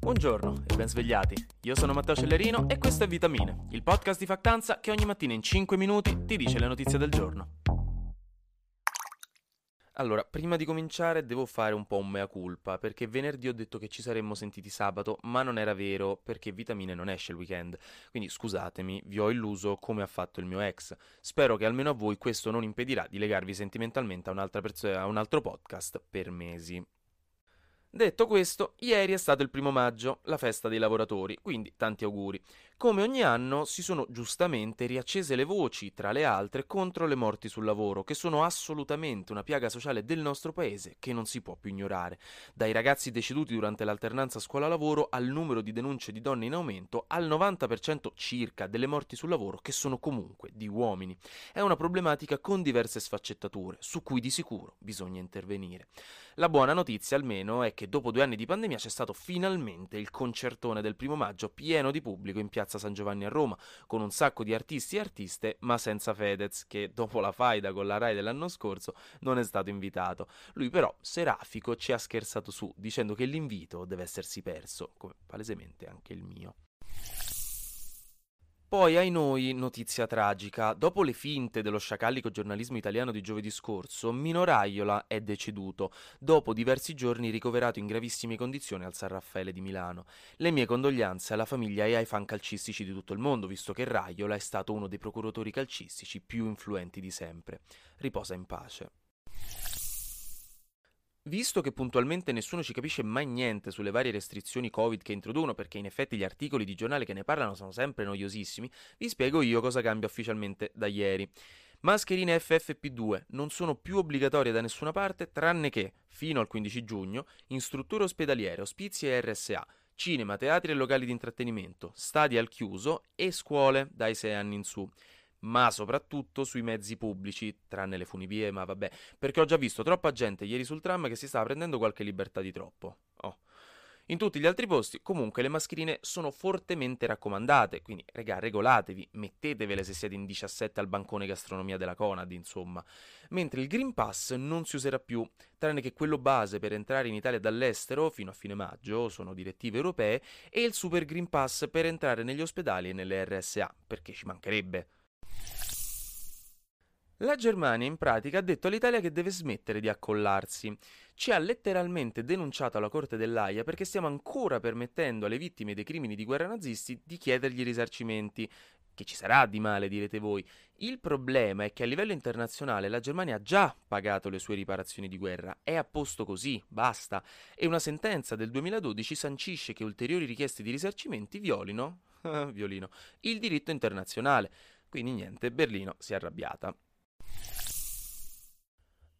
Buongiorno e ben svegliati. Io sono Matteo Cellerino e questo è Vitamine, il podcast di Factanza che ogni mattina in 5 minuti ti dice le notizie del giorno. Allora, prima di cominciare devo fare un po' un mea culpa, perché venerdì ho detto che ci saremmo sentiti sabato, ma non era vero, perché Vitamine non esce il weekend. Quindi scusatemi, vi ho illuso come ha fatto il mio ex. Spero che almeno a voi questo non impedirà di legarvi sentimentalmente a, perso- a un altro podcast per mesi. Detto questo, ieri è stato il primo maggio, la festa dei lavoratori, quindi tanti auguri. Come ogni anno si sono giustamente riaccese le voci, tra le altre, contro le morti sul lavoro, che sono assolutamente una piaga sociale del nostro paese che non si può più ignorare. Dai ragazzi deceduti durante l'alternanza scuola-lavoro al numero di denunce di donne in aumento, al 90% circa delle morti sul lavoro che sono comunque di uomini. È una problematica con diverse sfaccettature, su cui di sicuro bisogna intervenire. La buona notizia almeno è che dopo due anni di pandemia c'è stato finalmente il concertone del primo maggio pieno di pubblico in piazza San Giovanni a Roma, con un sacco di artisti e artiste, ma senza Fedez, che dopo la faida con la Rai dell'anno scorso non è stato invitato. Lui però, serafico, ci ha scherzato su, dicendo che l'invito deve essersi perso, come palesemente anche il mio. Poi, ai noi, notizia tragica. Dopo le finte dello sciacallico giornalismo italiano di giovedì scorso, Mino Raiola è deceduto, dopo diversi giorni ricoverato in gravissime condizioni al San Raffaele di Milano. Le mie condoglianze alla famiglia e ai fan calcistici di tutto il mondo, visto che Raiola è stato uno dei procuratori calcistici più influenti di sempre. Riposa in pace. Visto che puntualmente nessuno ci capisce mai niente sulle varie restrizioni Covid che introducono, perché in effetti gli articoli di giornale che ne parlano sono sempre noiosissimi, vi spiego io cosa cambia ufficialmente da ieri. Mascherine FFP2 non sono più obbligatorie da nessuna parte, tranne che, fino al 15 giugno, in strutture ospedaliere, ospizi e RSA, cinema, teatri e locali di intrattenimento, stadi al chiuso e scuole dai 6 anni in su ma soprattutto sui mezzi pubblici, tranne le funivie, ma vabbè, perché ho già visto troppa gente ieri sul tram che si sta prendendo qualche libertà di troppo. Oh. In tutti gli altri posti, comunque, le mascherine sono fortemente raccomandate, quindi, regà, regolatevi, mettetevele se siete in 17 al bancone gastronomia della Conad, insomma. Mentre il Green Pass non si userà più, tranne che quello base per entrare in Italia dall'estero fino a fine maggio, sono direttive europee, e il Super Green Pass per entrare negli ospedali e nelle RSA, perché ci mancherebbe. La Germania in pratica ha detto all'Italia che deve smettere di accollarsi. Ci ha letteralmente denunciato alla Corte dell'AIA perché stiamo ancora permettendo alle vittime dei crimini di guerra nazisti di chiedergli risarcimenti. Che ci sarà di male, direte voi. Il problema è che a livello internazionale la Germania ha già pagato le sue riparazioni di guerra, è a posto così, basta. E una sentenza del 2012 sancisce che ulteriori richieste di risarcimenti violino, violino, il diritto internazionale. Quindi niente, Berlino si è arrabbiata.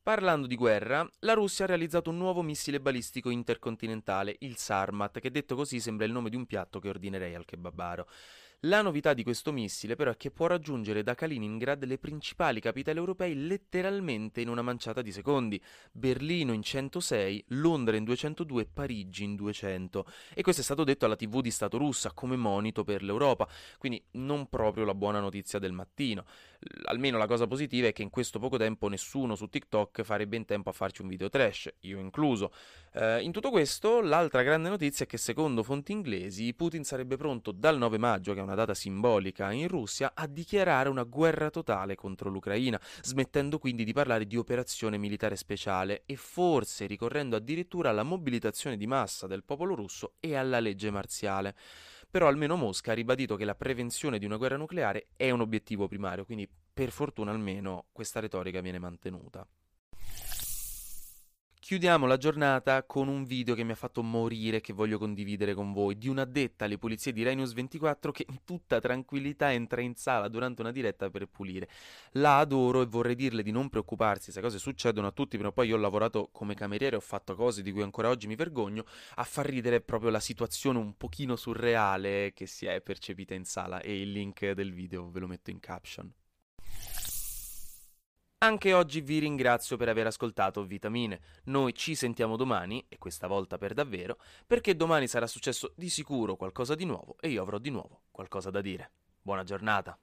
Parlando di guerra, la Russia ha realizzato un nuovo missile balistico intercontinentale, il Sarmat, che detto così sembra il nome di un piatto che ordinerei al kebabaro. La novità di questo missile però è che può raggiungere da Kaliningrad le principali capitali europee letteralmente in una manciata di secondi. Berlino in 106, Londra in 202 Parigi in 200. E questo è stato detto alla TV di Stato russa come monito per l'Europa, quindi non proprio la buona notizia del mattino. Almeno la cosa positiva è che in questo poco tempo nessuno su TikTok farebbe in tempo a farci un video trash, io incluso. Eh, in tutto questo, l'altra grande notizia è che secondo fonti inglesi Putin sarebbe pronto dal 9 maggio, che è una data simbolica in Russia, a dichiarare una guerra totale contro l'Ucraina, smettendo quindi di parlare di operazione militare speciale e forse ricorrendo addirittura alla mobilitazione di massa del popolo russo e alla legge marziale. Però almeno Mosca ha ribadito che la prevenzione di una guerra nucleare è un obiettivo primario, quindi per fortuna almeno questa retorica viene mantenuta. Chiudiamo la giornata con un video che mi ha fatto morire che voglio condividere con voi, di un'addetta alle pulizie di Rai 24 che in tutta tranquillità entra in sala durante una diretta per pulire. La adoro e vorrei dirle di non preoccuparsi, queste cose succedono a tutti, però poi io ho lavorato come cameriere, ho fatto cose di cui ancora oggi mi vergogno, a far ridere proprio la situazione un pochino surreale che si è percepita in sala e il link del video ve lo metto in caption. Anche oggi vi ringrazio per aver ascoltato Vitamine. Noi ci sentiamo domani, e questa volta per davvero, perché domani sarà successo di sicuro qualcosa di nuovo e io avrò di nuovo qualcosa da dire. Buona giornata.